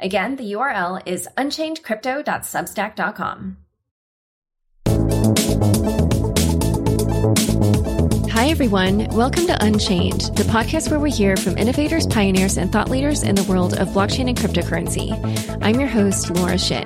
Again, the URL is unchainedcrypto.substack.com. Hi, everyone. Welcome to Unchained, the podcast where we hear from innovators, pioneers, and thought leaders in the world of blockchain and cryptocurrency. I'm your host, Laura Shin.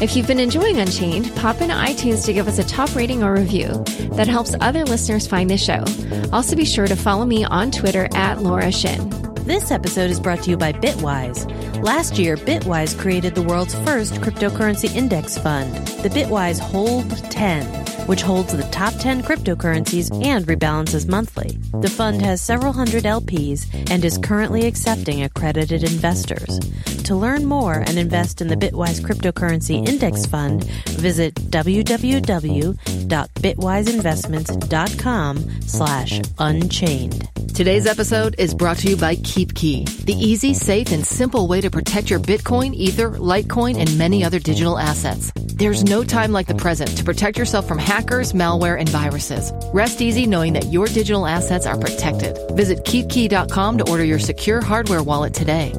If you've been enjoying Unchained, pop into iTunes to give us a top rating or review. That helps other listeners find the show. Also, be sure to follow me on Twitter at Laura Shin. This episode is brought to you by Bitwise. Last year, Bitwise created the world's first cryptocurrency index fund, the Bitwise Hold 10, which holds the top 10 cryptocurrencies and rebalances monthly. The fund has several hundred LPs and is currently accepting accredited investors. To learn more and invest in the Bitwise Cryptocurrency Index Fund, visit www.bitwiseinvestments.com slash unchained. Today's episode is brought to you by KeepKey, the easy, safe, and simple way to protect your Bitcoin, Ether, Litecoin, and many other digital assets. There's no time like the present to protect yourself from hackers, malware, and viruses. Rest easy knowing that your digital assets are protected. Visit keepkey.com to order your secure hardware wallet today.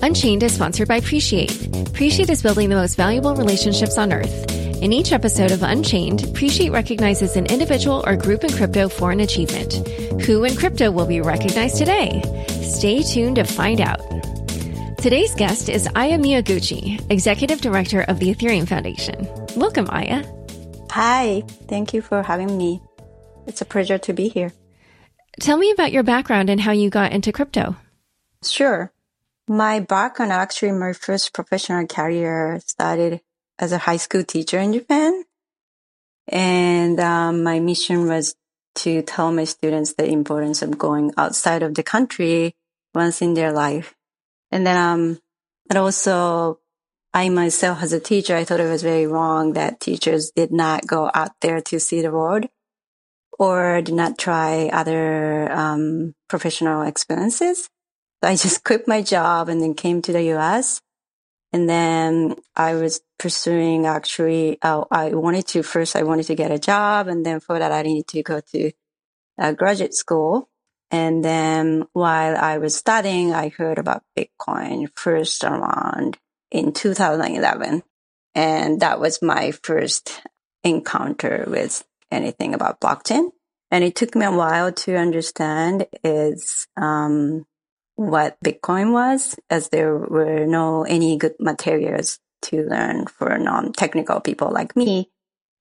Unchained is sponsored by Appreciate. Appreciate is building the most valuable relationships on earth. In each episode of Unchained, Appreciate recognizes an individual or group in crypto for an achievement. Who in crypto will be recognized today? Stay tuned to find out. Today's guest is Aya Miyaguchi, Executive Director of the Ethereum Foundation. Welcome, Aya. Hi, thank you for having me. It's a pleasure to be here. Tell me about your background and how you got into crypto. Sure. My background, actually, my first professional career started as a high school teacher in Japan. And um, my mission was to tell my students the importance of going outside of the country once in their life. And then, um, and also I myself as a teacher, I thought it was very wrong that teachers did not go out there to see the world or did not try other, um, professional experiences. So I just quit my job and then came to the US and then I was pursuing actually, uh, I wanted to first, I wanted to get a job. And then for that, I needed to go to a graduate school. And then while I was studying, I heard about Bitcoin first around in 2011. And that was my first encounter with anything about blockchain. And it took me a while to understand is, um, what Bitcoin was as there were no any good materials to learn for non-technical people like me.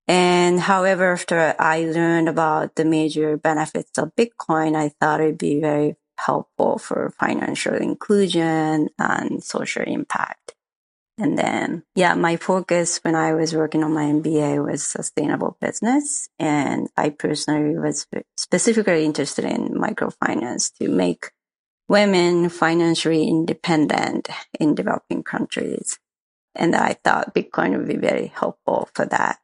And however, after I learned about the major benefits of Bitcoin, I thought it'd be very helpful for financial inclusion and social impact. And then, yeah, my focus when I was working on my MBA was sustainable business. And I personally was specifically interested in microfinance to make women financially independent in developing countries. And I thought Bitcoin would be very helpful for that.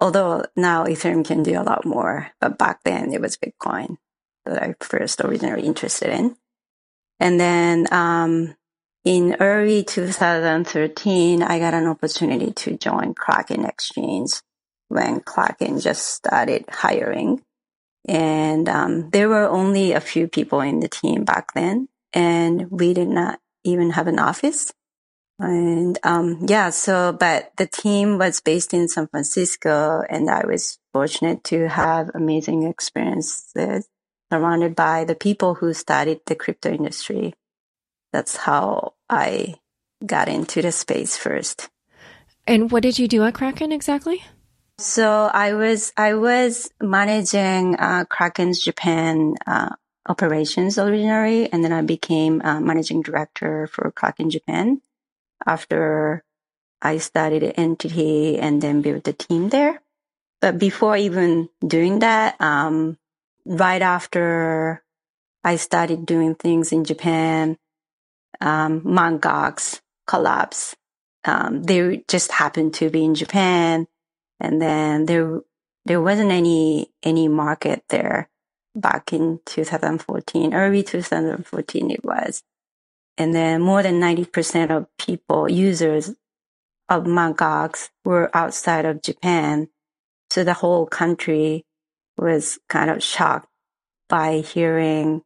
Although now Ethereum can do a lot more, but back then it was Bitcoin that I first originally interested in. And then, um, in early 2013, I got an opportunity to join Kraken Exchange when Kraken just started hiring. And um, there were only a few people in the team back then, and we did not even have an office. And um, yeah, so but the team was based in San Francisco, and I was fortunate to have amazing experiences surrounded by the people who studied the crypto industry. That's how I got into the space first. And what did you do at Kraken exactly? So I was I was managing uh, Kraken's Japan uh, operations originally, and then I became uh, managing director for Kraken Japan after I started an entity and then built a team there. But before even doing that, um, right after I started doing things in Japan, um, Mt. Gox collapsed um, they just happened to be in Japan. And then there, there wasn't any, any market there back in 2014, early 2014 it was. And then more than 90% of people, users of Mt. Were outside of Japan. So the whole country was kind of shocked by hearing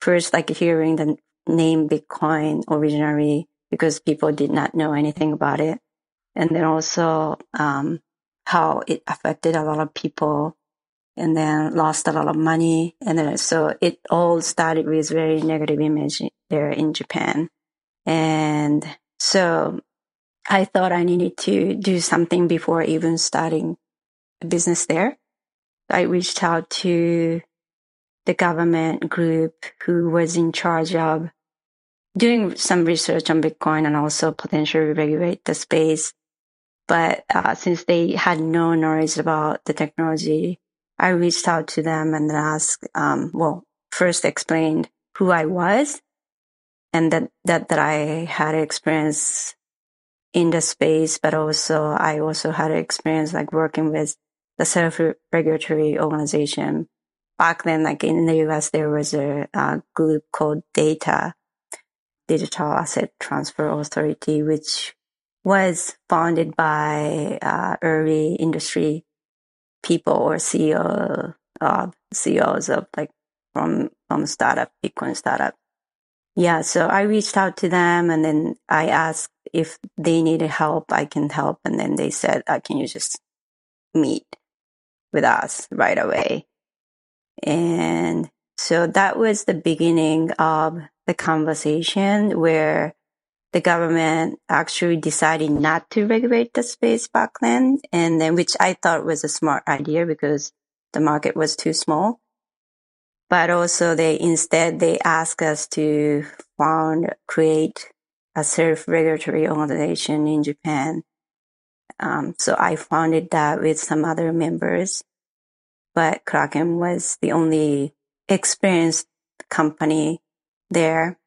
first, like hearing the name Bitcoin originally because people did not know anything about it. And then also, um, how it affected a lot of people and then lost a lot of money. And then so it all started with very negative image there in Japan. And so I thought I needed to do something before even starting a business there. I reached out to the government group who was in charge of doing some research on Bitcoin and also potentially regulate the space. But uh, since they had no knowledge about the technology, I reached out to them and asked, um, well, first explained who I was and that, that, that I had experience in the space, but also I also had experience like working with the self-regulatory organization. Back then, like in the US, there was a, a group called DATA, Digital Asset Transfer Authority, which was founded by uh, early industry people or CEO uh, CEOs of like from from startup, Bitcoin startup. Yeah, so I reached out to them and then I asked if they needed help, I can help. And then they said, uh, can you just meet with us right away? And so that was the beginning of the conversation where the government actually decided not to regulate the space back then. And then, which I thought was a smart idea because the market was too small. But also they, instead, they asked us to found, create a self-regulatory organization in Japan. Um, so I founded that with some other members, but Kraken was the only experienced company there.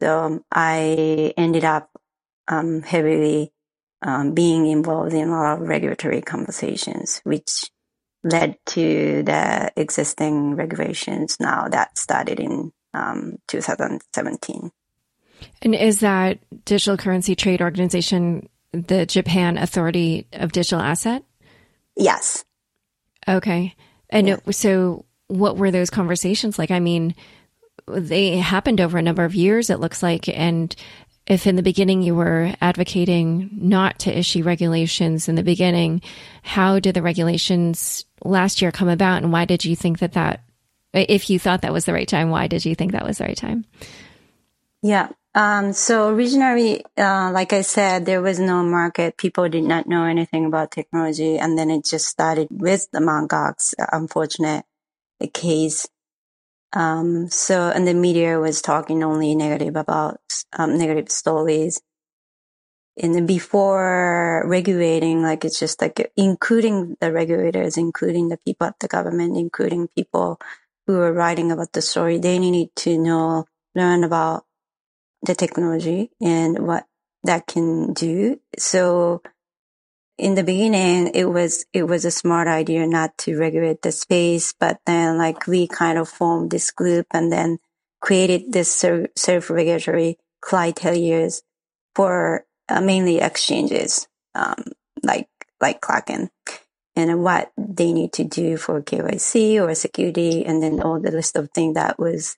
So I ended up um, heavily um, being involved in a lot of regulatory conversations, which led to the existing regulations now that started in um, 2017. And is that digital currency trade organization the Japan Authority of Digital Asset? Yes. Okay. And yeah. so what were those conversations like? I mean, they happened over a number of years, it looks like. And if in the beginning you were advocating not to issue regulations in the beginning, how did the regulations last year come about? And why did you think that that, if you thought that was the right time, why did you think that was the right time? Yeah. Um, so originally, uh, like I said, there was no market. People did not know anything about technology. And then it just started with the Mt. Unfortunate case. Um, so, and the media was talking only negative about, um, negative stories. And before regulating, like it's just like including the regulators, including the people at the government, including people who are writing about the story, they need to know, learn about the technology and what that can do. So in the beginning, it was, it was a smart idea not to regulate the space, but then like we kind of formed this group and then created this self-regulatory criteria for uh, mainly exchanges, um, like, like Kraken and what they need to do for KYC or security and then all the list of things that was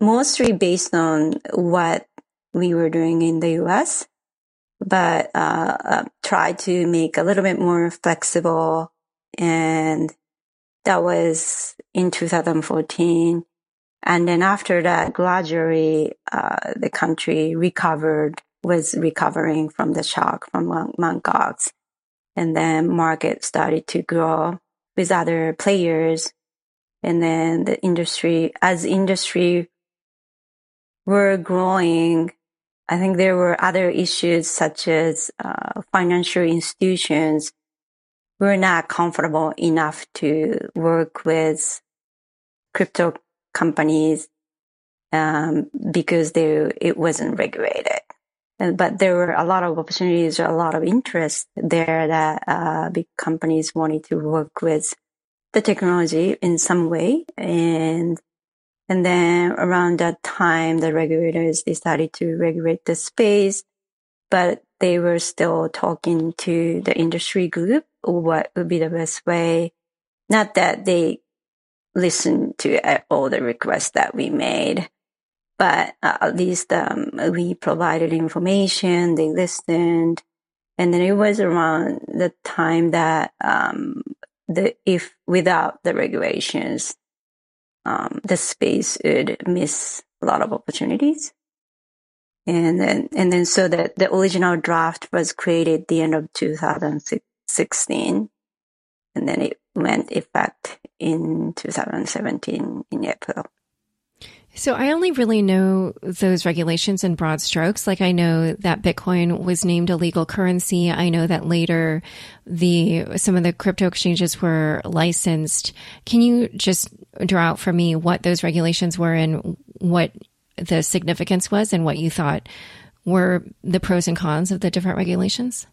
mostly based on what we were doing in the US but uh, uh, to make a little bit more flexible. And that was in 2014. And then after that, gradually, uh, the country recovered, was recovering from the shock from Mt. And then market started to grow with other players. And then the industry, as industry were growing, I think there were other issues such as uh, financial institutions were not comfortable enough to work with crypto companies um, because they it wasn't regulated. And, but there were a lot of opportunities, a lot of interest there that uh, big companies wanted to work with the technology in some way. And and then around that time, the regulators decided to regulate the space, but they were still talking to the industry group what would be the best way. Not that they listened to all the requests that we made, but at least um, we provided information, they listened, and then it was around the time that um, the if without the regulations, um, the space would miss a lot of opportunities. And then, and then so that the original draft was created the end of 2016. And then it went effect in 2017 in April. So I only really know those regulations in broad strokes. Like I know that Bitcoin was named a legal currency. I know that later the some of the crypto exchanges were licensed. Can you just draw out for me what those regulations were and what the significance was and what you thought were the pros and cons of the different regulations?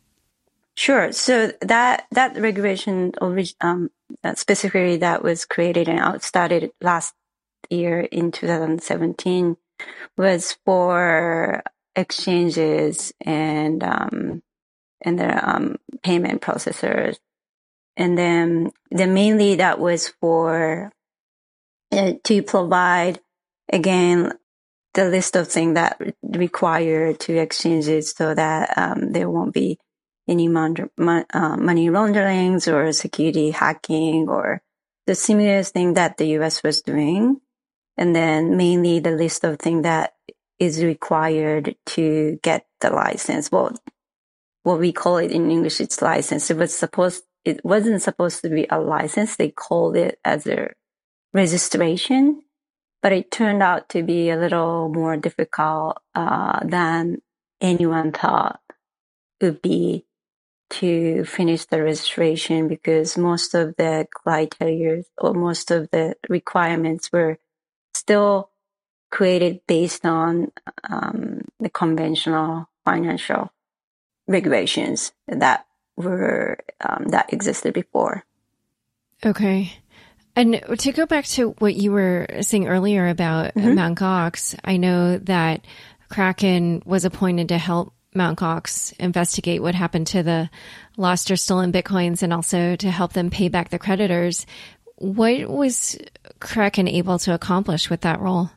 Sure. So that that regulation, um, specifically that was created and started last year in 2017 was for exchanges and um, and the um, payment processors, and then then mainly that was for uh, to provide again the list of things that require to exchanges so that um, there won't be any mon- mon- uh, money launderings or security hacking or the similar thing that the US was doing and then mainly the list of things that is required to get the license. Well, what we call it in English, it's license. It was supposed, it wasn't supposed to be a license. They called it as a registration, but it turned out to be a little more difficult, uh, than anyone thought would be to finish the registration because most of the criteria or most of the requirements were still created based on um, the conventional financial regulations that were um, that existed before. Okay. And to go back to what you were saying earlier about mm-hmm. Mt. Gox, I know that Kraken was appointed to help Mt. Gox investigate what happened to the lost or stolen bitcoins and also to help them pay back the creditors. What was Kraken able to accomplish with that role?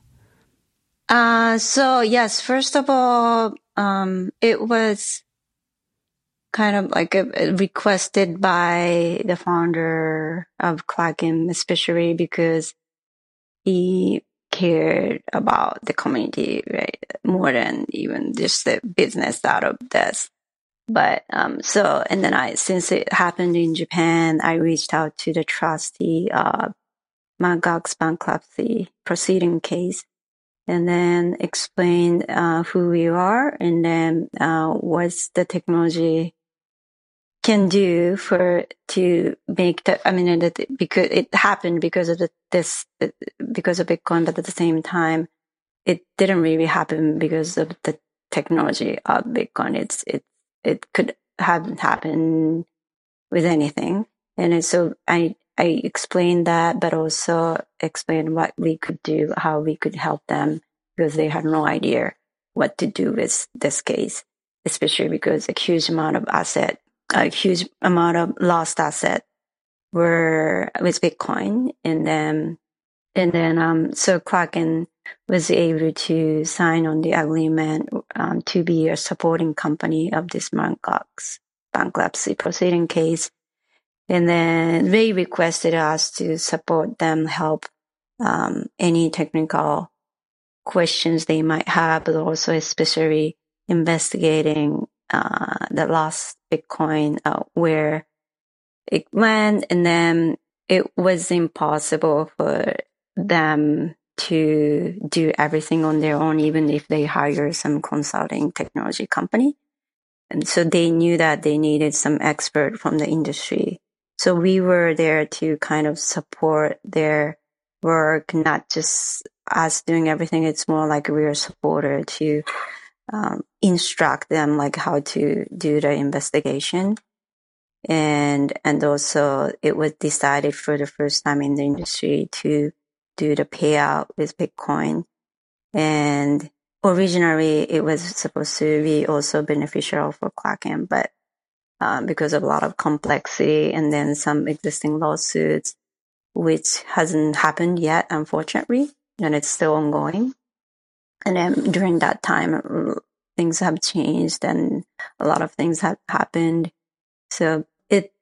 Uh, so yes, first of all, um, it was kind of like a, requested by the founder of Kraken, especially because he cared about the community, right? More than even just the business out of this. But, um, so, and then I, since it happened in Japan, I reached out to the trustee Mt. Gox bankruptcy proceeding case and then explained, uh, who we are and then, uh, what's the technology can do for to make the, I mean, that because it happened because of the, this, because of Bitcoin, but at the same time, it didn't really happen because of the technology of Bitcoin. It's, it's, it could have happened with anything. And so I, I explained that, but also explained what we could do, how we could help them because they had no idea what to do with this case, especially because a huge amount of asset, a huge amount of lost asset were with Bitcoin. And then, and then, um, so Kraken was able to sign on the agreement um, to be a supporting company of this Mt. Bankruptcy proceeding case. And then they requested us to support them, help um, any technical questions they might have, but also especially investigating uh, the lost Bitcoin, uh, where it went, and then it was impossible for them to do everything on their own, even if they hire some consulting technology company. And so they knew that they needed some expert from the industry. So we were there to kind of support their work, not just us doing everything. It's more like we are supporter to um, instruct them like how to do the investigation. And, and also it was decided for the first time in the industry to do the payout with Bitcoin. And originally it was supposed to be also beneficial for Kraken, but um, because of a lot of complexity and then some existing lawsuits, which hasn't happened yet, unfortunately, and it's still ongoing. And then during that time, things have changed and a lot of things have happened. So it,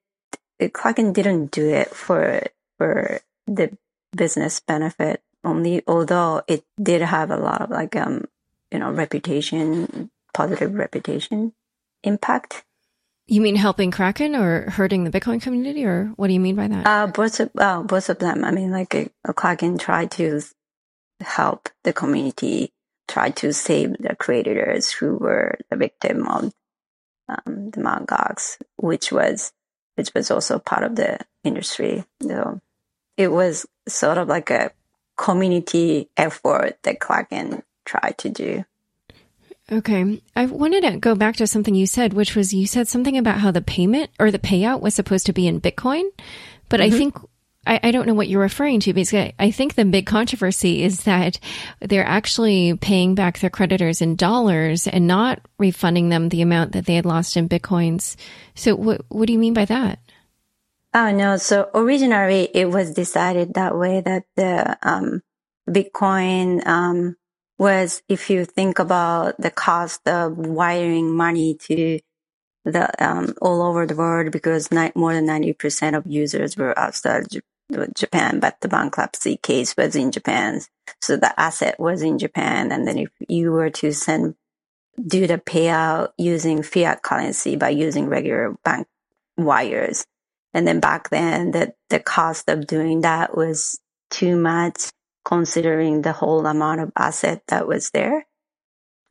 it Kraken didn't do it for, for the business benefit only, although it did have a lot of like, um, you know, reputation, positive reputation impact. You mean helping Kraken or hurting the Bitcoin community, or what do you mean by that? Uh, both of, uh, both of them. I mean, like a, a Kraken tried to help the community, try to save the creators who were the victim of um, the Mt. Which was which was also part of the industry. So it was sort of like a community effort that Kraken tried to do. Okay. I wanted to go back to something you said, which was you said something about how the payment or the payout was supposed to be in Bitcoin. But mm-hmm. I think, I, I, don't know what you're referring to because I, I think the big controversy is that they're actually paying back their creditors in dollars and not refunding them the amount that they had lost in Bitcoins. So what, what do you mean by that? Oh, no. So originally it was decided that way that the, um, Bitcoin, um, was if you think about the cost of wiring money to the um, all over the world because ni- more than 90% of users were outside J- Japan, but the bankruptcy case was in Japan. So the asset was in Japan. And then if you were to send, do the payout using fiat currency by using regular bank wires. And then back then the, the cost of doing that was too much considering the whole amount of asset that was there.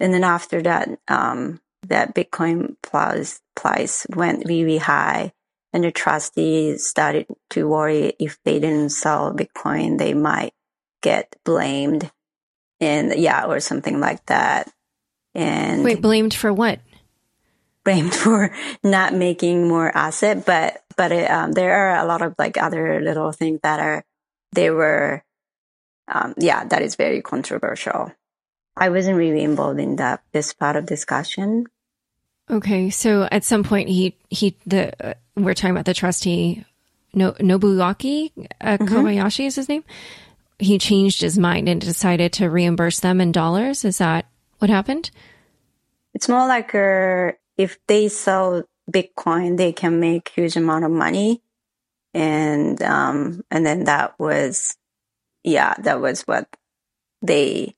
And then after that, um, that Bitcoin price, price went really high and the trustees started to worry if they didn't sell Bitcoin, they might get blamed and yeah, or something like that. And wait, blamed for what? Blamed for not making more asset, but, but it, um, there are a lot of like other little things that are, they were um, yeah, that is very controversial. I wasn't really involved in that this part of discussion. Okay, so at some point he he the uh, we're talking about the trustee no, Nobuaki uh, mm-hmm. Kobayashi is his name. He changed his mind and decided to reimburse them in dollars. Is that what happened? It's more like uh, if they sell Bitcoin, they can make huge amount of money, and um, and then that was yeah, that was what they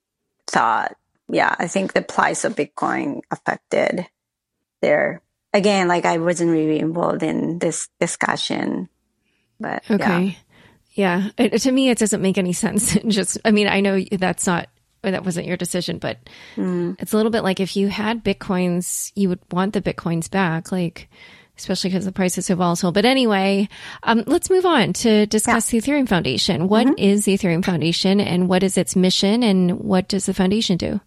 thought. Yeah, I think the price of Bitcoin affected their, again, like I wasn't really involved in this discussion, but okay. Yeah. yeah. It, to me, it doesn't make any sense. Just, I mean, I know that's not, that wasn't your decision, but mm. it's a little bit like if you had Bitcoins, you would want the Bitcoins back. Like, especially because the price is so volatile. But anyway, um, let's move on to discuss yeah. the Ethereum Foundation. What mm-hmm. is the Ethereum Foundation and what is its mission and what does the foundation do?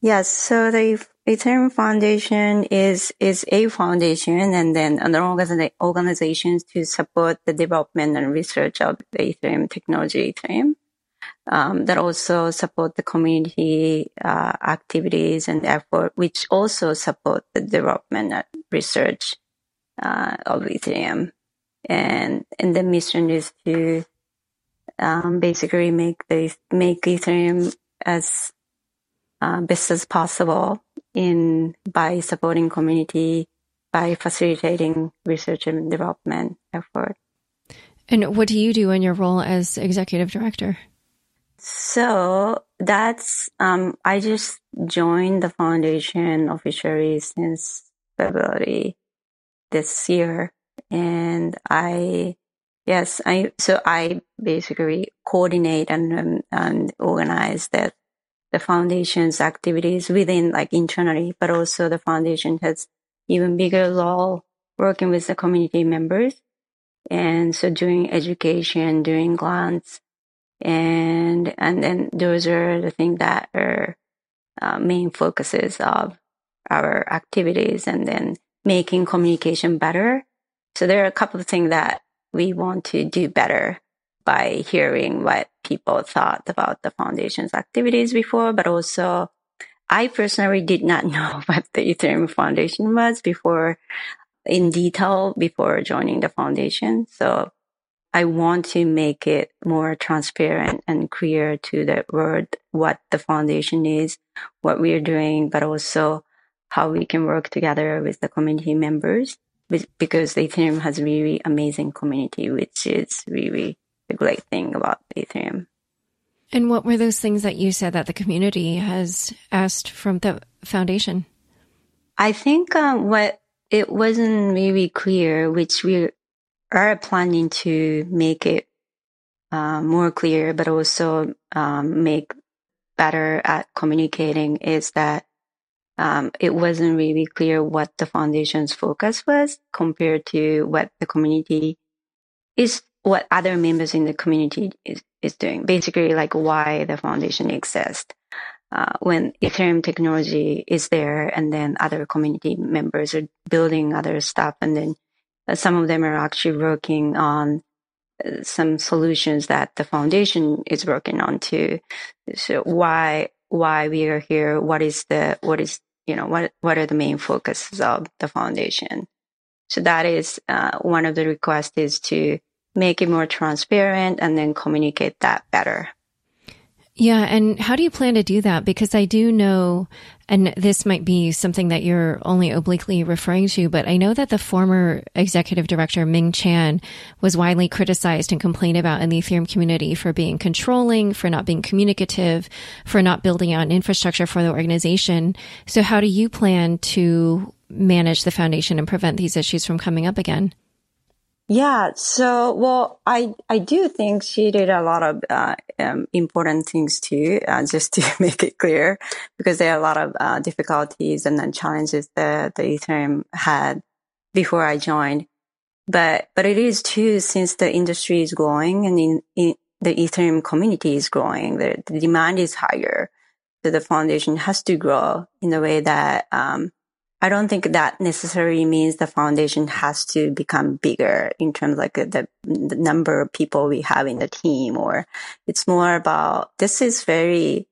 Yes, so the Ethereum Foundation is is a foundation and then other organizations to support the development and research of the Ethereum technology, Ethereum. Um, that also support the community uh, activities and effort, which also support the development and research uh, of Ethereum. And and the mission is to um, basically make the make Ethereum as uh, best as possible in by supporting community by facilitating research and development effort. And what do you do in your role as executive director? So that's, um, I just joined the foundation officially since February this year. And I, yes, I, so I basically coordinate and, um, and organize that the foundation's activities within like internally, but also the foundation has even bigger role working with the community members. And so doing education, doing grants, and and then those are the things that are uh, main focuses of our activities and then making communication better. So there are a couple of things that we want to do better by hearing what people thought about the foundation's activities before, but also I personally did not know what the Ethereum Foundation was before in detail before joining the foundation. So I want to make it more transparent and clear to the world what the foundation is, what we are doing, but also how we can work together with the community members because Ethereum has really amazing community, which is really a great thing about Ethereum. And what were those things that you said that the community has asked from the foundation? I think um, what it wasn't really clear, which we are planning to make it uh, more clear, but also um, make better at communicating is that um, it wasn't really clear what the foundation's focus was compared to what the community is, what other members in the community is, is doing. Basically, like why the foundation exists. Uh, when Ethereum technology is there and then other community members are building other stuff and then some of them are actually working on uh, some solutions that the foundation is working on too. So why, why we are here? What is the, what is you know, what, what are the main focuses of the foundation? So that is, uh, one of the requests is to make it more transparent and then communicate that better. Yeah. And how do you plan to do that? Because I do know, and this might be something that you're only obliquely referring to, but I know that the former executive director, Ming Chan, was widely criticized and complained about in the Ethereum community for being controlling, for not being communicative, for not building out an infrastructure for the organization. So how do you plan to manage the foundation and prevent these issues from coming up again? Yeah. So, well, I, I do think she did a lot of, uh, um, important things too, uh, just to make it clear, because there are a lot of, uh, difficulties and then challenges that the Ethereum had before I joined. But, but it is too, since the industry is growing and in, in the Ethereum community is growing, the, the demand is higher. So the foundation has to grow in a way that, um, I don't think that necessarily means the foundation has to become bigger in terms like the, the number of people we have in the team, or it's more about this is very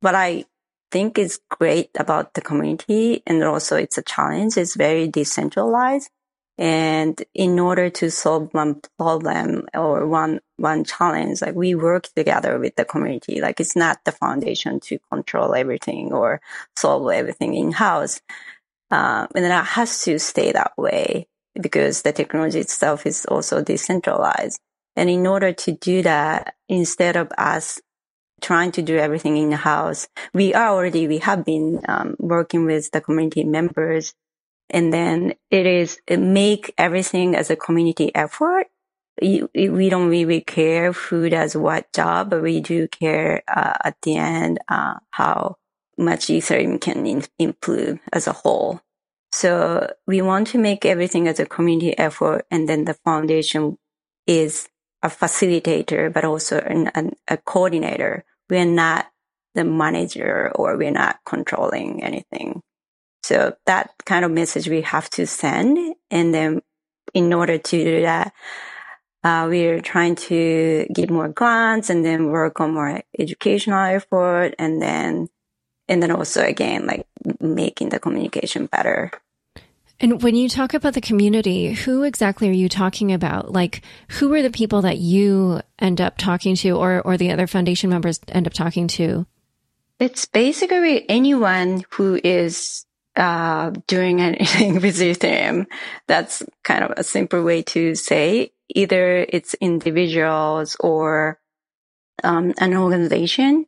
what I think is great about the community, and also it's a challenge. It's very decentralized. And in order to solve one problem or one, one challenge, like we work together with the community. Like it's not the foundation to control everything or solve everything in house. Um, and that has to stay that way because the technology itself is also decentralized. And in order to do that, instead of us trying to do everything in the house, we are already, we have been um, working with the community members. And then it is it make everything as a community effort. We don't really care who does what job, but we do care uh, at the end uh, how much Ethereum can in- improve as a whole. So we want to make everything as a community effort. And then the foundation is a facilitator, but also an, an, a coordinator. We're not the manager or we're not controlling anything. So that kind of message we have to send. And then in order to do that, uh, we're trying to give more grants and then work on more educational effort and then and then also again like making the communication better. And when you talk about the community who exactly are you talking about? Like who are the people that you end up talking to or or the other foundation members end up talking to? It's basically anyone who is uh, doing anything with Ethereum. That's kind of a simple way to say. Either it's individuals or um, an organization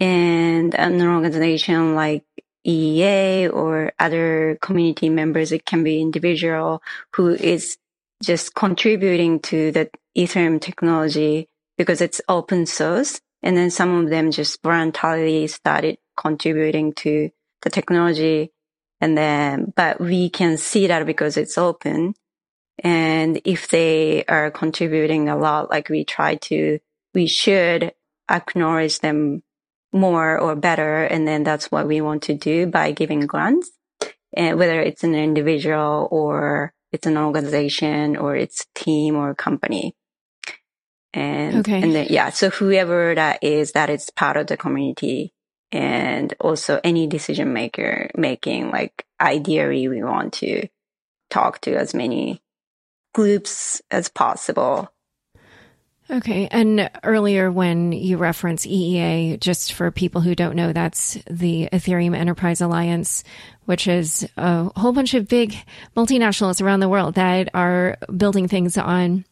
and an organization like EEA or other community members. It can be individual who is just contributing to the Ethereum technology because it's open source. And then some of them just voluntarily started contributing to the technology. And then, but we can see that because it's open. And if they are contributing a lot, like we try to, we should acknowledge them more or better. And then that's what we want to do by giving grants. And whether it's an individual or it's an organization or it's team or company. And, okay. and then, yeah. So whoever that is, that is part of the community and also any decision maker making, like ideally we want to talk to as many groups as possible. Okay. And earlier when you reference EEA, just for people who don't know, that's the Ethereum Enterprise Alliance, which is a whole bunch of big multinationals around the world that are building things on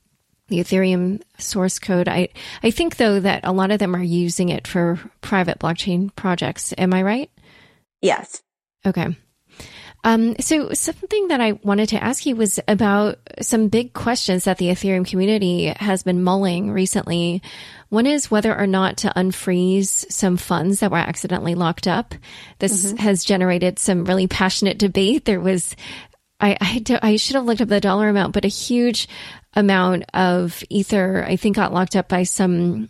the Ethereum source code. I, I think though that a lot of them are using it for private blockchain projects. Am I right? Yes. Okay. Um, so something that I wanted to ask you was about some big questions that the Ethereum community has been mulling recently. One is whether or not to unfreeze some funds that were accidentally locked up. This mm-hmm. has generated some really passionate debate. There was I, I, I, should have looked up the dollar amount, but a huge amount of ether, I think got locked up by some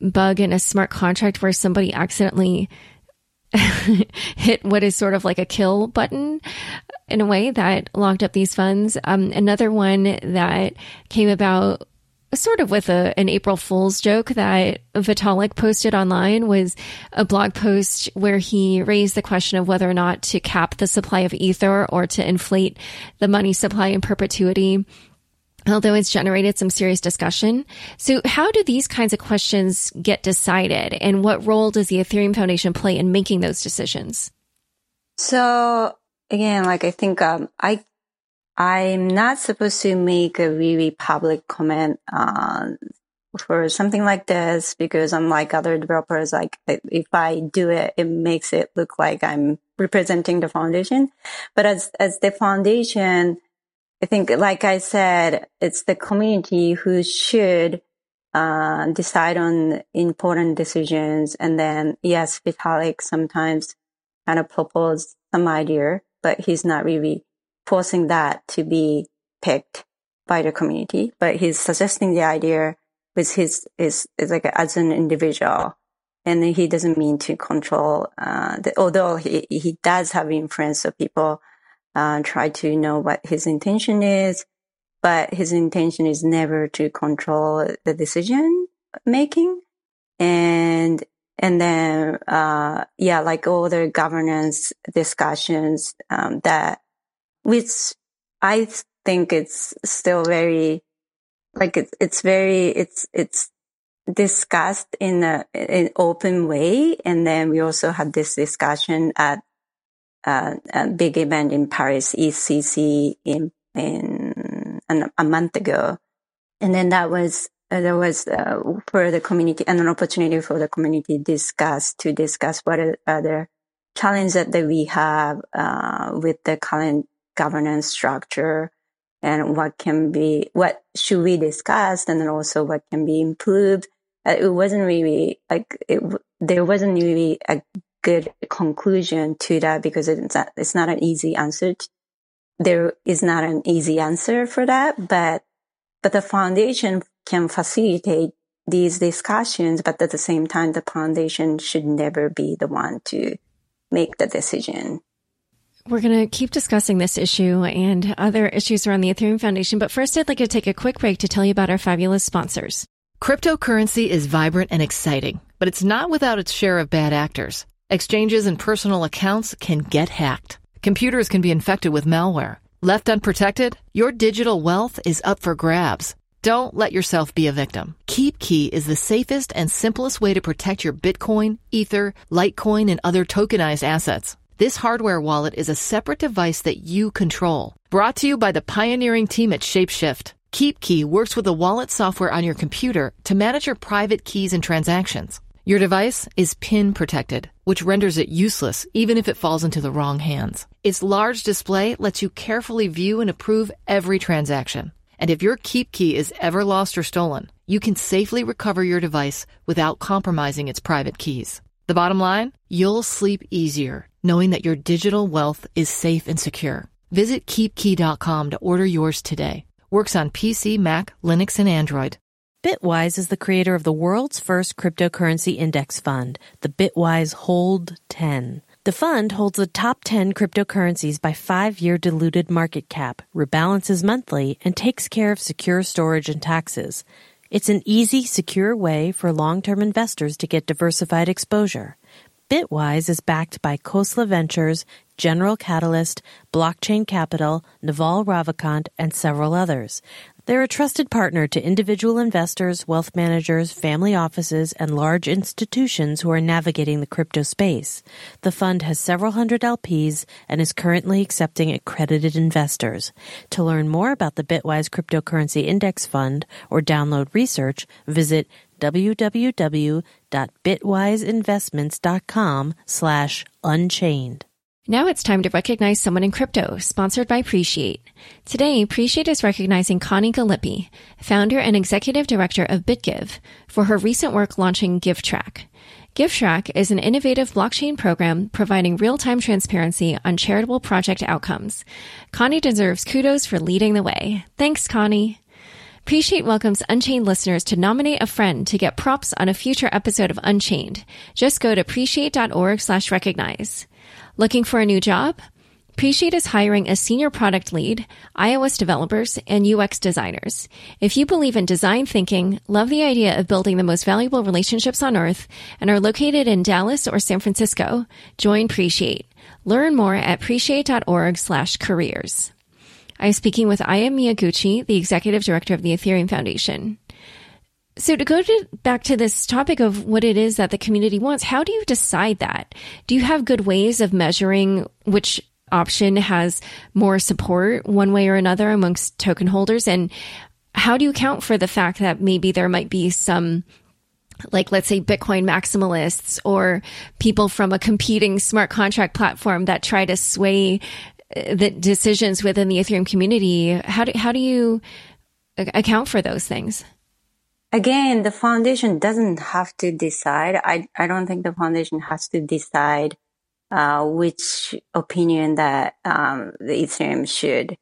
bug in a smart contract where somebody accidentally hit what is sort of like a kill button in a way that locked up these funds. Um, another one that came about sort of with a, an April Fool's joke that Vitalik posted online was a blog post where he raised the question of whether or not to cap the supply of ether or to inflate the money supply in perpetuity although it's generated some serious discussion. So how do these kinds of questions get decided and what role does the Ethereum Foundation play in making those decisions? So again, like I think, um, I, I'm not supposed to make a really public comment, uh, for something like this because unlike other developers, like if I do it, it makes it look like I'm representing the foundation. But as, as the foundation, I think, like I said, it's the community who should uh, decide on important decisions. And then, yes, Vitalik sometimes kind of proposes some idea, but he's not really forcing that to be picked by the community. But he's suggesting the idea with his is is like as an individual, and he doesn't mean to control. Uh, the, although he he does have influence of people uh, try to know what his intention is, but his intention is never to control the decision making. And, and then, uh, yeah, like all the governance discussions, um, that, which I think it's still very, like it's, it's very, it's, it's discussed in a, an open way. And then we also had this discussion at uh, a big event in Paris, EthCC, in in an, a month ago, and then that was uh, there was uh, for the community and an opportunity for the community discuss to discuss what are other challenges that we have uh, with the current governance structure and what can be what should we discuss and then also what can be improved. Uh, it wasn't really like it, there wasn't really a good conclusion to that because it's not, it's not an easy answer. To, there is not an easy answer for that, but, but the foundation can facilitate these discussions, but at the same time, the foundation should never be the one to make the decision. We're going to keep discussing this issue and other issues around the Ethereum Foundation. But first, I'd like to take a quick break to tell you about our fabulous sponsors. Cryptocurrency is vibrant and exciting, but it's not without its share of bad actors. Exchanges and personal accounts can get hacked. Computers can be infected with malware. Left unprotected, your digital wealth is up for grabs. Don't let yourself be a victim. KeepKey is the safest and simplest way to protect your Bitcoin, Ether, Litecoin, and other tokenized assets. This hardware wallet is a separate device that you control. Brought to you by the pioneering team at Shapeshift. KeepKey works with the wallet software on your computer to manage your private keys and transactions. Your device is PIN protected, which renders it useless even if it falls into the wrong hands. Its large display lets you carefully view and approve every transaction. And if your Keep Key is ever lost or stolen, you can safely recover your device without compromising its private keys. The bottom line? You'll sleep easier knowing that your digital wealth is safe and secure. Visit keepkey.com to order yours today. Works on PC, Mac, Linux, and Android. Bitwise is the creator of the world's first cryptocurrency index fund, the Bitwise Hold 10. The fund holds the top 10 cryptocurrencies by five year diluted market cap, rebalances monthly, and takes care of secure storage and taxes. It's an easy, secure way for long term investors to get diversified exposure. Bitwise is backed by Khosla Ventures, General Catalyst, Blockchain Capital, Naval Ravikant, and several others. They're a trusted partner to individual investors, wealth managers, family offices, and large institutions who are navigating the crypto space. The fund has several hundred LPs and is currently accepting accredited investors. To learn more about the Bitwise Cryptocurrency Index Fund or download research, visit www.bitwiseinvestments.com slash unchained. Now it's time to recognize someone in crypto, sponsored by Appreciate. Today, Appreciate is recognizing Connie Gallippi, founder and executive director of BitGive, for her recent work launching GiveTrack. GiveTrack is an innovative blockchain program providing real-time transparency on charitable project outcomes. Connie deserves kudos for leading the way. Thanks, Connie. Appreciate welcomes Unchained listeners to nominate a friend to get props on a future episode of Unchained. Just go to appreciate.org slash recognize. Looking for a new job? Appreciate is hiring a senior product lead, iOS developers, and UX designers. If you believe in design thinking, love the idea of building the most valuable relationships on earth, and are located in Dallas or San Francisco, join Appreciate. Learn more at appreciate.org slash careers. I'm speaking with Aya Miyaguchi, the executive director of the Ethereum Foundation. So to go to, back to this topic of what it is that the community wants, how do you decide that? Do you have good ways of measuring which option has more support one way or another amongst token holders? And how do you account for the fact that maybe there might be some like let's say Bitcoin maximalists or people from a competing smart contract platform that try to sway uh, the decisions within the Ethereum community. How do how do you account for those things? Again, the foundation doesn't have to decide. I I don't think the foundation has to decide uh, which opinion that um, the Ethereum should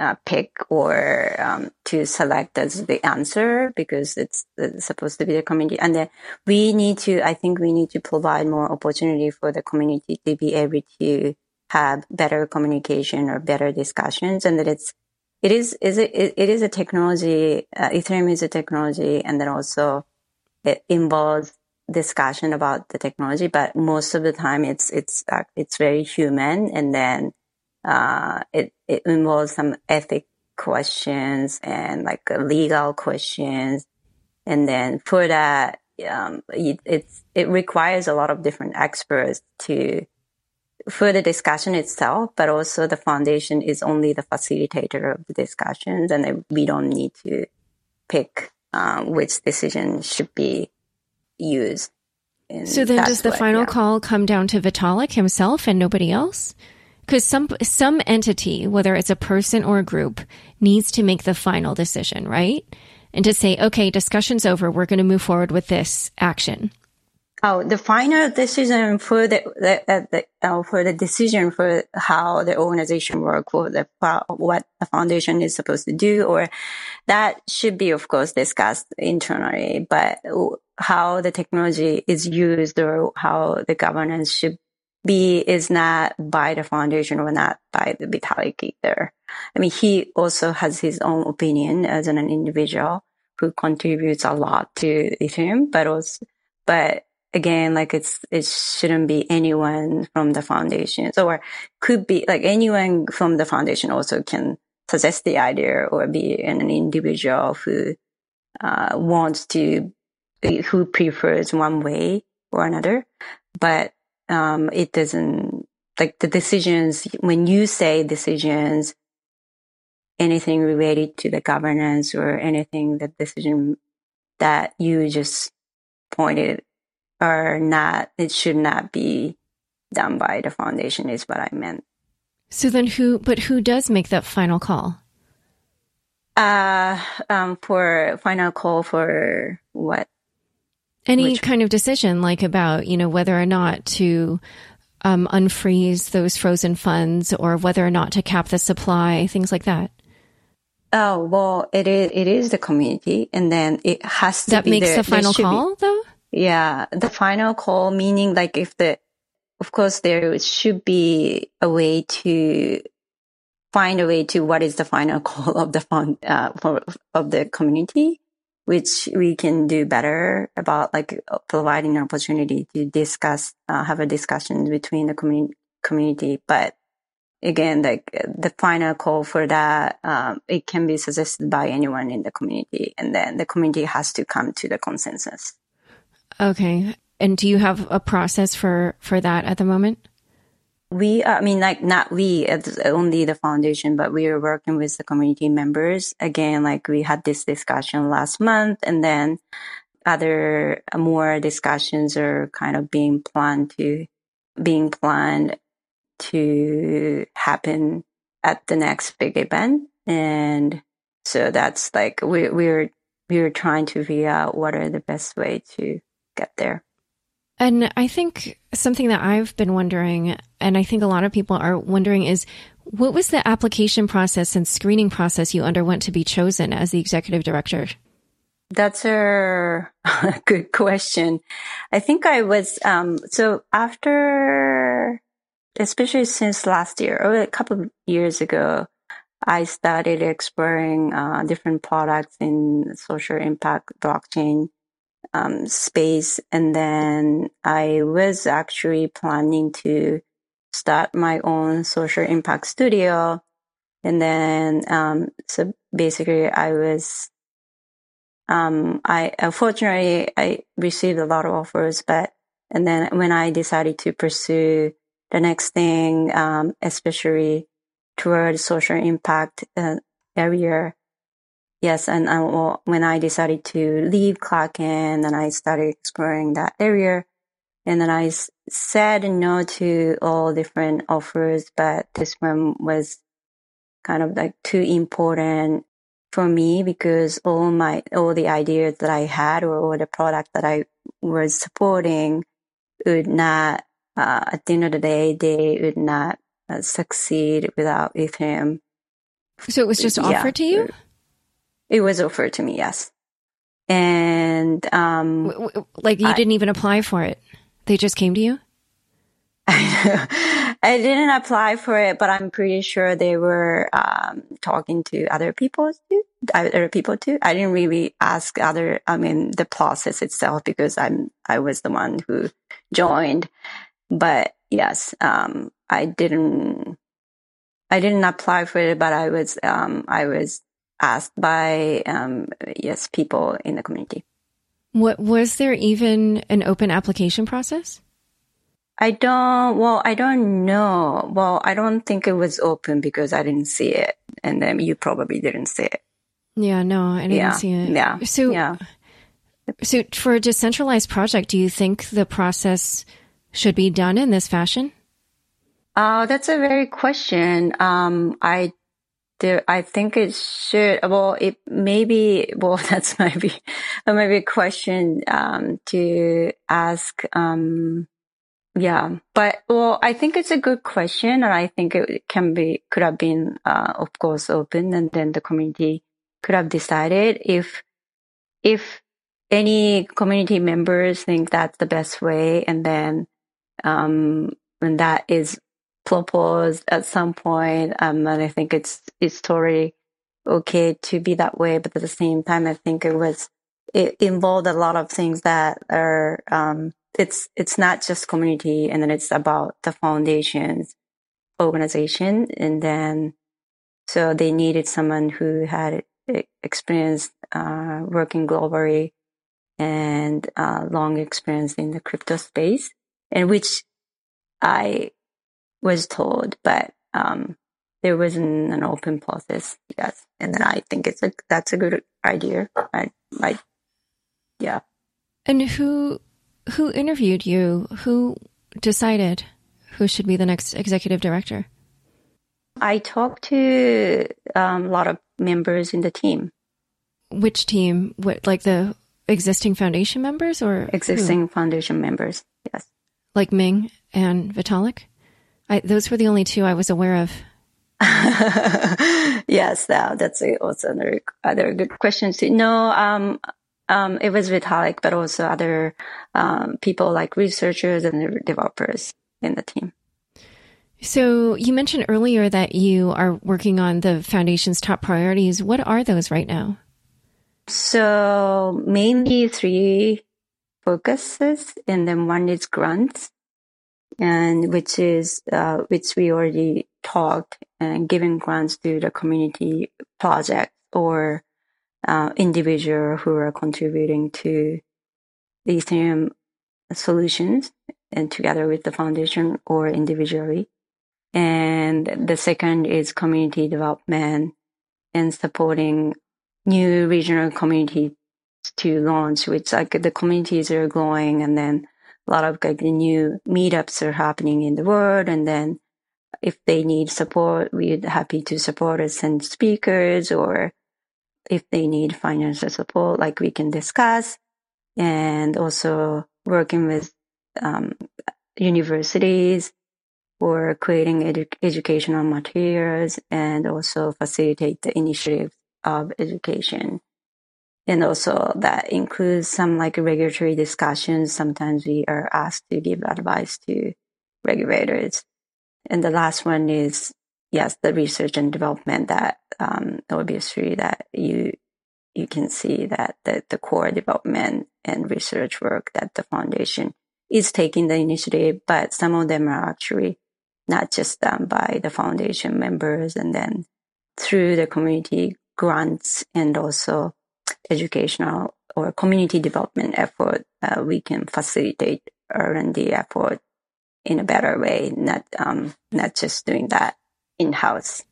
uh, pick or um, to select as the answer because it's, it's, supposed to be the community. And then we need to, I think we need to provide more opportunity for the community to be able to have better communication or better discussions and that it's it is is it it is a technology uh, ethereum is a technology and then also it involves discussion about the technology but most of the time it's it's uh, it's very human and then uh, it it involves some ethic questions and like legal questions. And then for that um, it, it's it requires a lot of different experts to for the discussion itself, but also the foundation is only the facilitator of the discussions, and we don't need to pick um, which decision should be used. So then, does the what, final yeah. call come down to Vitalik himself and nobody else? Because some some entity, whether it's a person or a group, needs to make the final decision, right? And to say, okay, discussion's over. We're going to move forward with this action. Oh, the final decision for the, the, uh, the uh, for the decision for how the organization work or the what the foundation is supposed to do, or that should be, of course, discussed internally. But how the technology is used or how the governance should be is not by the foundation or not by the Vitalik either. I mean, he also has his own opinion as an individual who contributes a lot to Ethereum, but also, but again, like it's, it shouldn't be anyone from the foundation So, or could be like anyone from the foundation also can possess the idea or be an individual who, uh, wants to, who prefers one way or another. But, um, it doesn't, like the decisions, when you say decisions, anything related to the governance or anything the decision that you just pointed are not, it should not be done by the foundation is what I meant. So then who, but who does make that final call? Uh, um, for final call for what? Any Which kind of decision, like about, you know, whether or not to, um, unfreeze those frozen funds or whether or not to cap the supply, things like that. Oh well, it is it is the community, and then it has to that be makes there- the final should be- call, though. Yeah, the final call, meaning like if the, of course, there should be a way to find a way to what is the final call of the fund, uh, for, of the community, which we can do better about like providing an opportunity to discuss, uh, have a discussion between the community, community. But again, like the final call for that, um, it can be suggested by anyone in the community and then the community has to come to the consensus. Okay. And do you have a process for for that at the moment? We, I mean, like not we, it's only the foundation, but we are working with the community members. Again, like we had this discussion last month and then other uh, more discussions are kind of being planned to, being planned to happen at the next big event. And so that's like, we, we're, we're trying to figure out what are the best way to get there. And I think something that I've been wondering, and I think a lot of people are wondering, is what was the application process and screening process you underwent to be chosen as the executive director? That's a good question. I think I was, um, so after, especially since last year or a couple of years ago, I started exploring, uh, different products in social impact blockchain, um, space. And then I was actually planning to start my own social impact studio. And then, um, so basically I was, um, I unfortunately I received a lot of offers, but and then when I decided to pursue the next thing, um, especially toward social impact uh, area, yes, and I, well, when I decided to leave Kraken, and I started exploring that area, and then I s- said no to all different offers, but this one was kind of like too important for me because all my all the ideas that I had or all the product that I was supporting would not uh, at the end of the day they would not uh, succeed without Ethereum. So it was just Yeah. offered to you? It was offered to me, yes, and um, W- w- Like you I- didn't even apply for it. They just came to you? I didn't apply for it, but I'm pretty sure they were um, talking to other people too. Other people too. I didn't really ask other. I mean, the process itself because I'm I was the one who joined. But yes, um, I didn't. I didn't apply for it, but I was um, I was asked by um, yes people in the community. What was there even an open application process? I don't, well, I don't know. Well, I don't think it was open because I didn't see it. And then you probably didn't see it. Yeah, no, I didn't Yeah. see it. Yeah. So yeah. so for a decentralized project, do you think the process should be done in this fashion? Uh, that's a very question. Um, I, there, I think it should, well, it maybe, well, that's maybe, maybe a question, um, to ask, um, yeah, but well, I think it's a good question, and I think it can be could have been, uh, of course, open, and then the community could have decided if if any community members think that's the best way, and then um, when that is proposed at some point, um, and I think it's it's totally okay to be that way, but at the same time, I think it was it involved a lot of things that are um, it's it's not just community and then it's about the foundations organization and then so they needed someone who had experience uh, working globally and uh, long experience in the crypto space and which i was told but um, there wasn't an open process yes and then i think it's a that's a good idea i like yeah And who who interviewed you? Who decided who should be the next executive director? I talked to um, a lot of members in the team, Which team? What like the existing foundation members or who? existing foundation members. Yes. like Ming and Vitalik? I, those were the only two I was aware of. yes, that, that's also another, other good question too. No, um, um, it was Vitalik, but also other um, people like researchers and developers in the team. So you mentioned earlier that you are working on the foundation's top priorities. What are those right now? So mainly three focuses, and then one is grants, and which is uh, which we already talked and giving grants to the community project or uh, individual who are contributing to the Ethereum solutions and together with the foundation or individually. And the second is community development and supporting new regional communities to launch, which like the communities are growing and then a lot of like the new meetups are happening in the world. And then if they need support, we're happy to support us and speakers or if they need financial support, like we can discuss and also working with um, universities or creating edu- educational materials and also facilitate the initiatives of education. And also that includes some like regulatory discussions. Sometimes we are asked to give advice to regulators. And the last one is, yes, the research and development that, um, obviously that you, you can see that the, the core development and research work that the foundation is taking the initiative, but some of them are actually not just done by the foundation members and then through the community grants and also educational or community development effort, uh, we can facilitate R&D effort in a better way, not, um, not just doing that in house.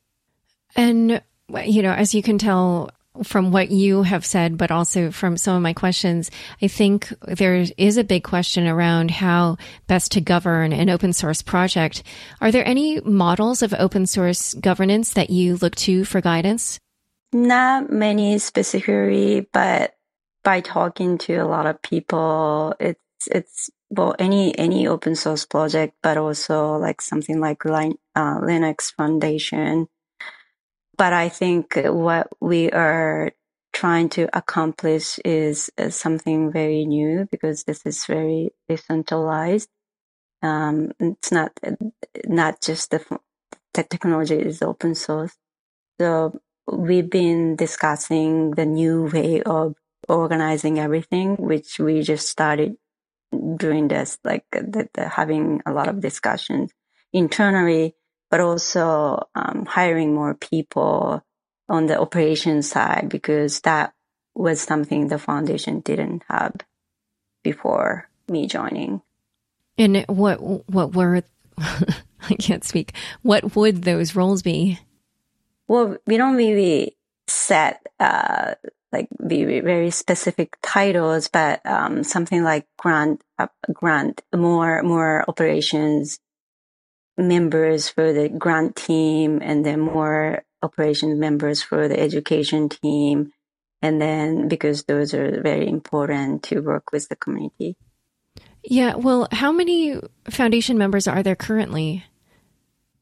And, you know, as you can tell, from what you have said, but also from some of my questions, I think there is a big question around how best to govern an open source project. Are there any models of open source governance that you look to for guidance? Not many specifically, but by talking to a lot of people, it's, it's, well, any, any open source project, but also like something like uh, Linux Foundation but I think what we are trying to accomplish is, is something very new because this is very decentralized. Um, it's not, not just the, the technology is open source. So we've been discussing the new way of organizing everything, which we just started doing this, like the, the, having a lot of discussions internally but also um, hiring more people on the operations side because that was something the foundation didn't have before me joining. And what what were I can't speak. What would those roles be? Well, we don't really set uh, like very very specific titles, but um, something like grant uh, grant more more operations members for the grant team and then more operations members for the education team. And then because those are very important to work with the community. Yeah. Well, how many foundation members are there currently?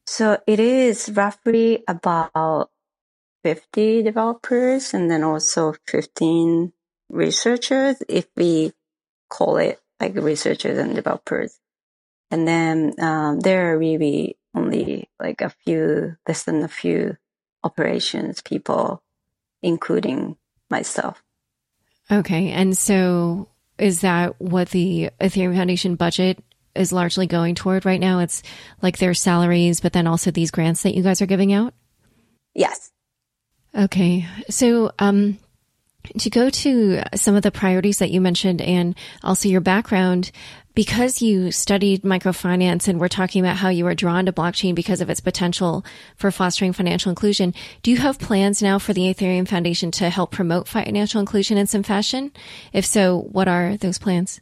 So it is roughly about 50 developers and then also 15 researchers if we call it like researchers and developers. And then um, there are really only like a few, less than a few operations people, including myself. Okay. And so is that what the Ethereum Foundation budget is largely going toward right now? It's like their salaries, but then also these grants that you guys are giving out? Yes. Okay. So, um, to go to some of the priorities that you mentioned and also your background, because you studied microfinance and we're talking about how you were drawn to blockchain because of its potential for fostering financial inclusion, do you have plans now for the Ethereum Foundation to help promote financial inclusion in some fashion? If so, what are those plans?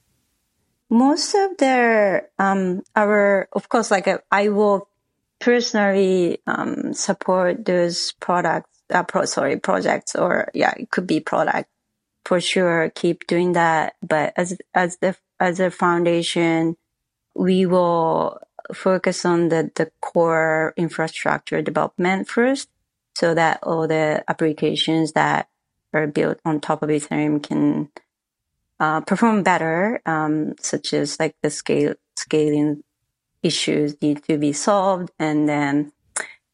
Most of their, um, our, of course, like uh, I will personally, um, support those products, uh, pro, sorry, projects or yeah, it could be product for sure. Keep doing that. But as, as the as a foundation, we will focus on the, the core infrastructure development first. so that all the applications that are built on top of Ethereum can uh, perform better, um, such as like the scale scaling issues need to be solved, and then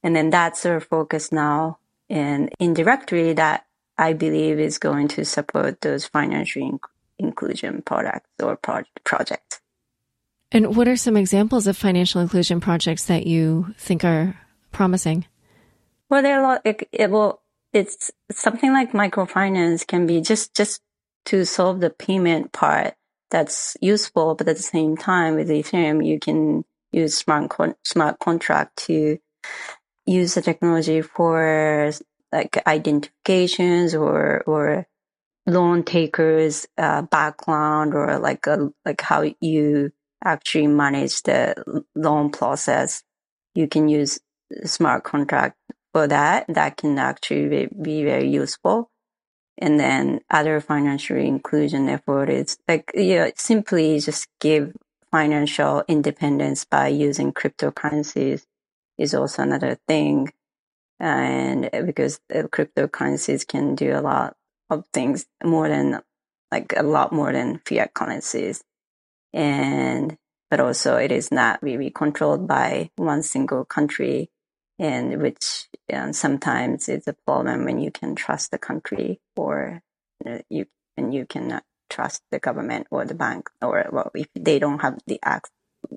and then that's our focus now. And indirectly, that I believe is going to support those financial in- inclusion products or pro- projects. And what are some examples of financial inclusion projects that you think are promising? Well, there are a lot. It, it will. It's something like microfinance can be just just to solve the payment part. That's useful, but at the same time, with Ethereum, you can use smart con- smart contract to use the technology for like identifications or or loan takers uh, background or like a, like how you actually manage the loan process. You can use smart contract for that. That can actually be, be very useful. And then other financial inclusion effort is like, you know, simply just give financial independence by using cryptocurrencies is also another thing. And uh, because uh, cryptocurrencies can do a lot of things more than like a lot more than fiat currencies. And, but also it is not really controlled by one single country and which um, sometimes it's a problem when you can trust the country or you, you and you cannot trust the government or the bank or well if they don't have the access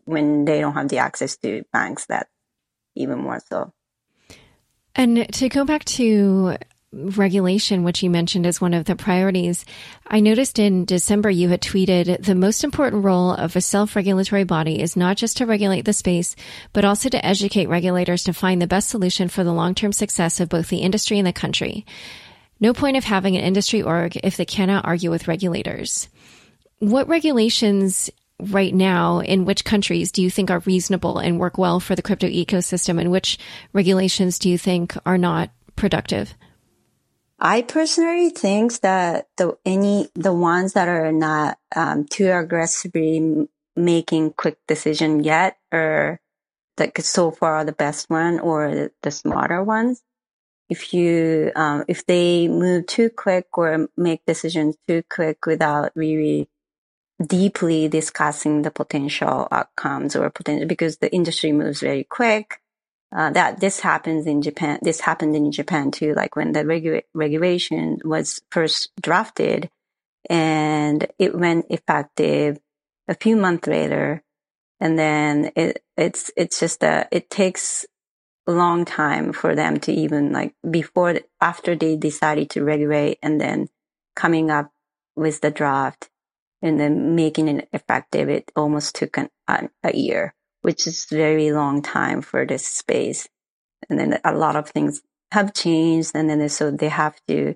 when they don't have the access to banks that even more so. And to go back to regulation, which you mentioned as one of the priorities, I noticed in December you had tweeted the most important role of a self regulatory body is not just to regulate the space, but also to educate regulators to find the best solution for the long term success of both the industry and the country. No point of having an industry org if they cannot argue with regulators. What regulations right now in which countries do you think are reasonable and work well for the crypto ecosystem and which regulations do you think are not productive? I personally think that the any the ones that are not um, too aggressively making quick decision yet are like so far the best one or the, smarter ones. If you um, if they move too quick or make decisions too quick without really deeply discussing the potential outcomes or potential because the industry moves very quick uh, that this happens in Japan. This happened in Japan too, like when the regu- regulation was first drafted and it went effective a few months later. And then it, it's, it's just that it takes a long time for them to even like before, after they decided to regulate and then coming up with the draft and then making it effective. It almost took an, a year which is very long time for this space. And then a lot of things have changed. And then so they have to,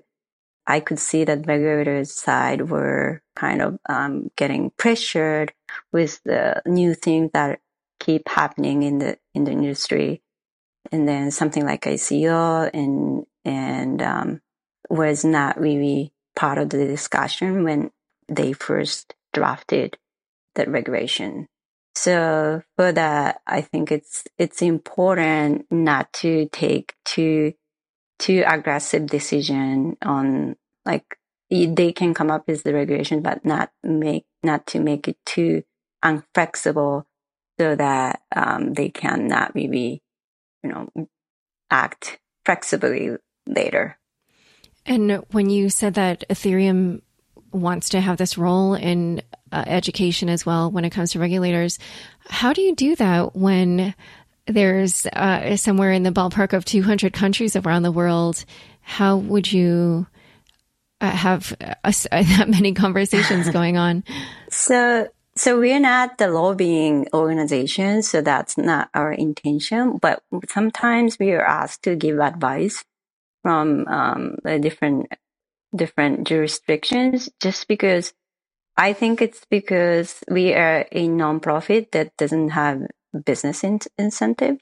I could see that regulators side were kind of, um, getting pressured with the new things that keep happening in the, in the industry. And then something like ICO and, and, um, was not really part of the discussion when they first drafted that regulation. So for that, I think it's, it's important not to take too, too aggressive decision on like they can come up with the regulation, but not make, not to make it too unflexible so that, um, they cannot maybe, you know, act flexibly later. And when you said that Ethereum wants to have this role in uh, education as well when it comes to regulators. How do you do that when there's uh, somewhere in the ballpark of 200 countries around the world? How would you uh, have a, that many conversations going on? So, so we're not the lobbying organization, so that's not our intention. But sometimes we are asked to give advice from um, different different jurisdictions, just because I think it's because we are a nonprofit that doesn't have business in- incentive.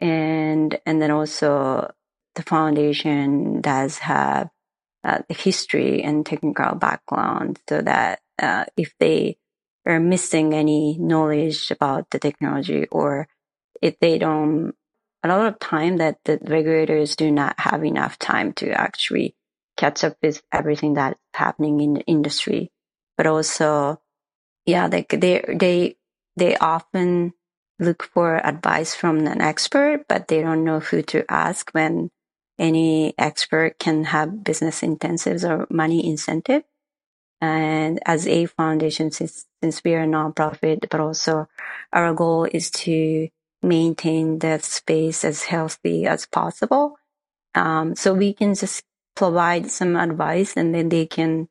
And, and then also the foundation does have uh, the history and technical background so that uh, if they are missing any knowledge about the technology or if they don't a lot of time that the regulators do not have enough time to actually catch up with everything that's happening in the industry. But also, yeah, like they, they, they often look for advice from an expert, but they don't know who to ask when any expert can have business incentives or money incentive. And as a foundation, since, since we are a nonprofit, but also our goal is to maintain that space as healthy as possible. Um, so we can just provide some advice and then they can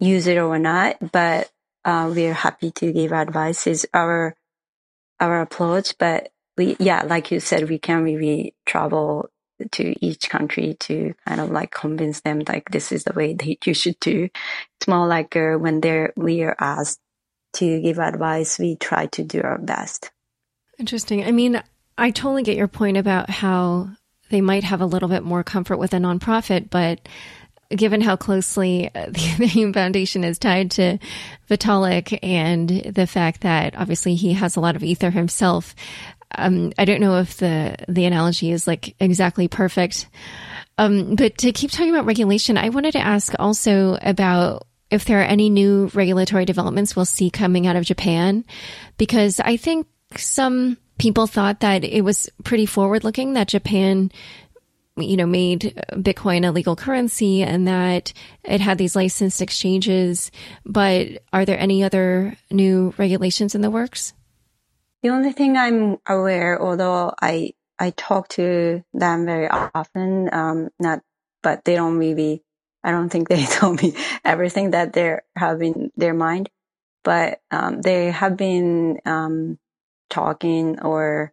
use it or not. But, uh, we're happy to give advice is our, our approach. But we, yeah, like you said, we can really travel to each country to kind of like convince them like this is the way that you should do. It's more like uh, when they're, we are asked to give advice, we try to do our best. Interesting. I mean, I totally get your point about how they might have a little bit more comfort with a nonprofit, but given how closely the Ethereum Foundation is tied to Vitalik and the fact that obviously he has a lot of ether himself, um, I don't know if the the analogy is like exactly perfect. Um, but to keep talking about regulation, I wanted to ask also about if there are any new regulatory developments we'll see coming out of Japan, because I think some people thought that it was pretty forward looking that Japan you know, made Bitcoin a legal currency and that it had these licensed exchanges. But are there any other new regulations in the works? The only thing I'm aware, although I I talk to them very often, um, not, but they don't really. I don't think they told me everything that they have in their mind, but um, they have been um, talking, or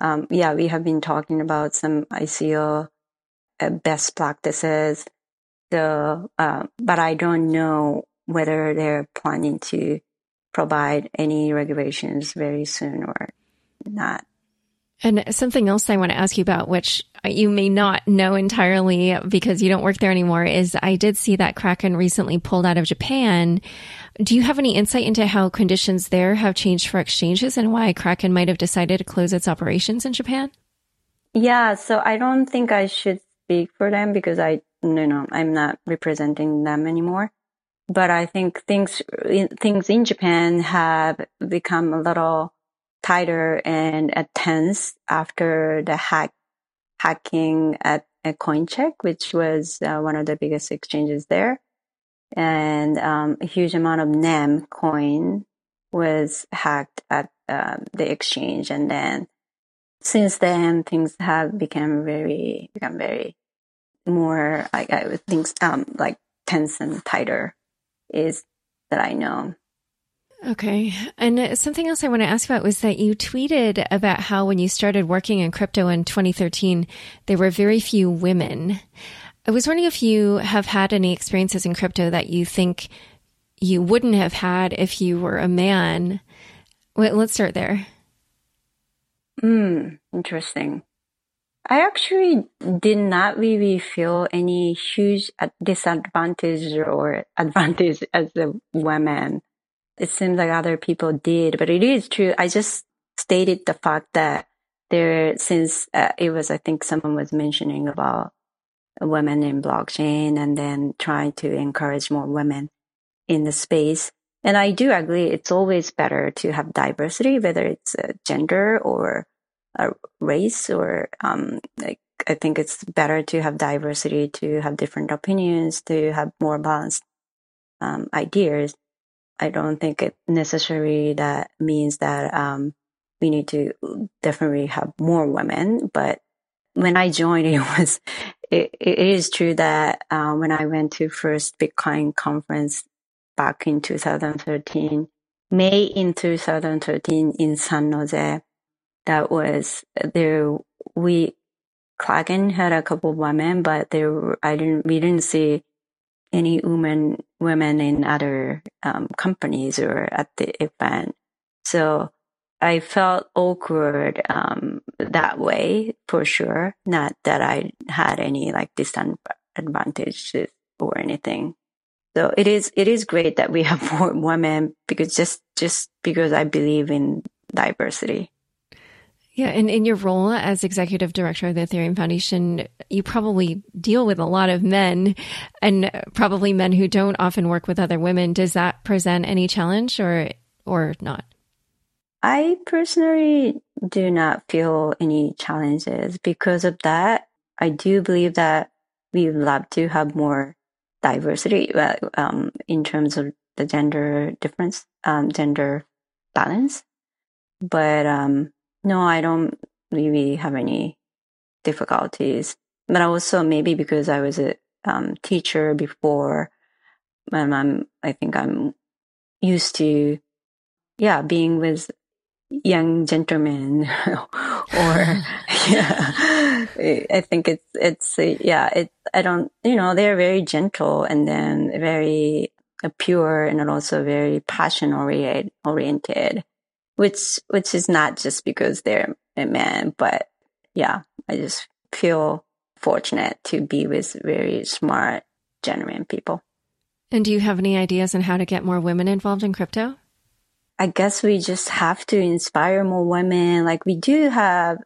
um, yeah, we have been talking about some ICO uh, best practices. So, uh, but I don't know whether they're planning to provide any regulations very soon or not. And something else I want to ask you about, which you may not know entirely because you don't work there anymore, is I did see that Kraken recently pulled out of Japan. Do you have any insight into how conditions there have changed for exchanges and why Kraken might have decided to close its operations in Japan? Yeah, so I don't think I should speak for them because I, you know, I'm not representing them anymore but I think things things in Japan have become a little tighter and tense after the hack hacking at, CoinCheck, which was uh, one of the biggest exchanges there, and um, a huge amount of NEM coin was hacked at uh, the exchange, and then since then things have become very become very more I, I think um, like tense and tighter is that I know. Okay. And something else I want to ask about was that you tweeted about how when you started working in crypto in 2013, there were very few women. I was wondering if you have had any experiences in crypto that you think you wouldn't have had if you were a man. Wait, let's start there. Hmm, interesting. I actually did not really feel any huge disadvantage or advantage as a woman. It seems like other people did, but it is true. I just stated the fact that there, since uh, it was, I think someone was mentioning about women in blockchain and then trying to encourage more women in the space. And I do agree. It's always better to have diversity, whether it's uh, gender or a race or um, like I think it's better to have diversity, to have different opinions, to have more balanced um, ideas. I don't think it necessarily that means that um, we need to definitely have more women. But when I joined, it was it, it is true that uh, when I went to first Bitcoin conference back in 2013, May in 2013 in San Jose, that was there. We Kraken had a couple of women, but there I didn't we didn't see any women women in other um, companies or at the event. So I felt awkward um, that way for sure. Not that I had any like disadvantages or anything. So it is it is great that we have more women because just just because I believe in diversity. Yeah, and in your role as executive director of the Ethereum Foundation, you probably deal with a lot of men and probably men who don't often work with other women. Does that present any challenge or or not? I personally do not feel any challenges because of that. I do believe that we love to have more diversity um, in terms of the gender difference, um, gender balance. But um, no, I don't really have any difficulties. But also maybe because I was a um, teacher before, and I'm, I think I'm used to, yeah, being with young gentlemen or yeah i think it's it's yeah it i don't you know they're very gentle and then very pure and also very passion oriented which which is not just because they're a man, but yeah, I just feel fortunate to be with very smart, genuine people. And do you have any ideas on how to get more women involved in crypto? I guess we just have to inspire more women. Like we do have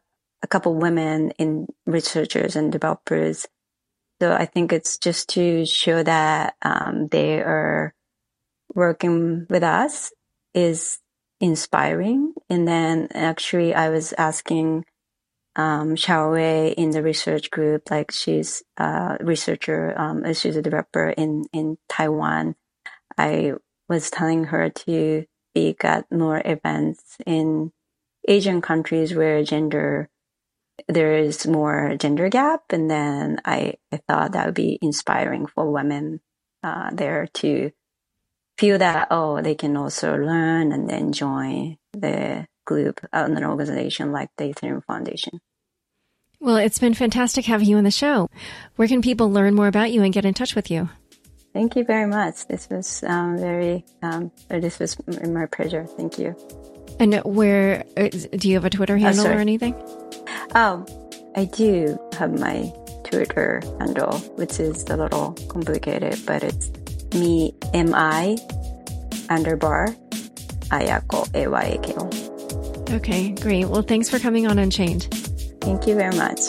a couple women in researchers and developers. So I think it's just to show that um, they are working with us is inspiring. And then actually I was asking um, Hsiao-Wei in the research group, like she's a researcher, um, she's a developer in, in Taiwan. I was telling her to speak at more events in Asian countries where gender, there is more gender gap. And then I, I thought that would be inspiring for women, uh, there to feel that, oh, they can also learn and then join the group and an organization like the Ethereum Foundation. Well, it's been fantastic having you on the show. Where can people learn more about you and get in touch with you? Thank you very much. This was um, very, um, this was my pleasure. Thank you. And where uh, do you have a Twitter oh, handle oh, or anything? Oh, I do have my Twitter handle, which is a little complicated, but it's me, M-I underbar Ayako, A-Y-A-K-O. Okay, great. Well, thanks for coming on Unchained. Thank you very much.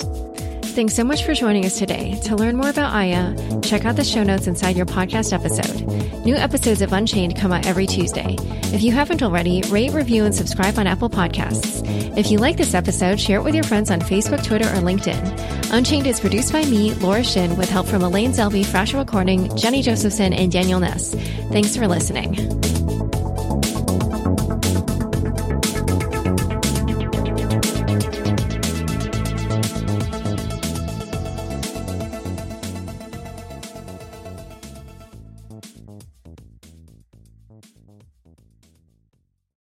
Thanks so much for joining us today. To learn more about Aya, check out the show notes inside your podcast episode. New episodes of Unchained come out every Tuesday. If you haven't already, rate, review, and subscribe on Apple Podcasts. If you like this episode, share it with your friends on Facebook, Twitter, or LinkedIn. Unchained is produced by me, Laura Shin, with help from Elaine Zelby, Fractal Recording, Jenny Josephson, and Daniel Nuss. Thanks for listening.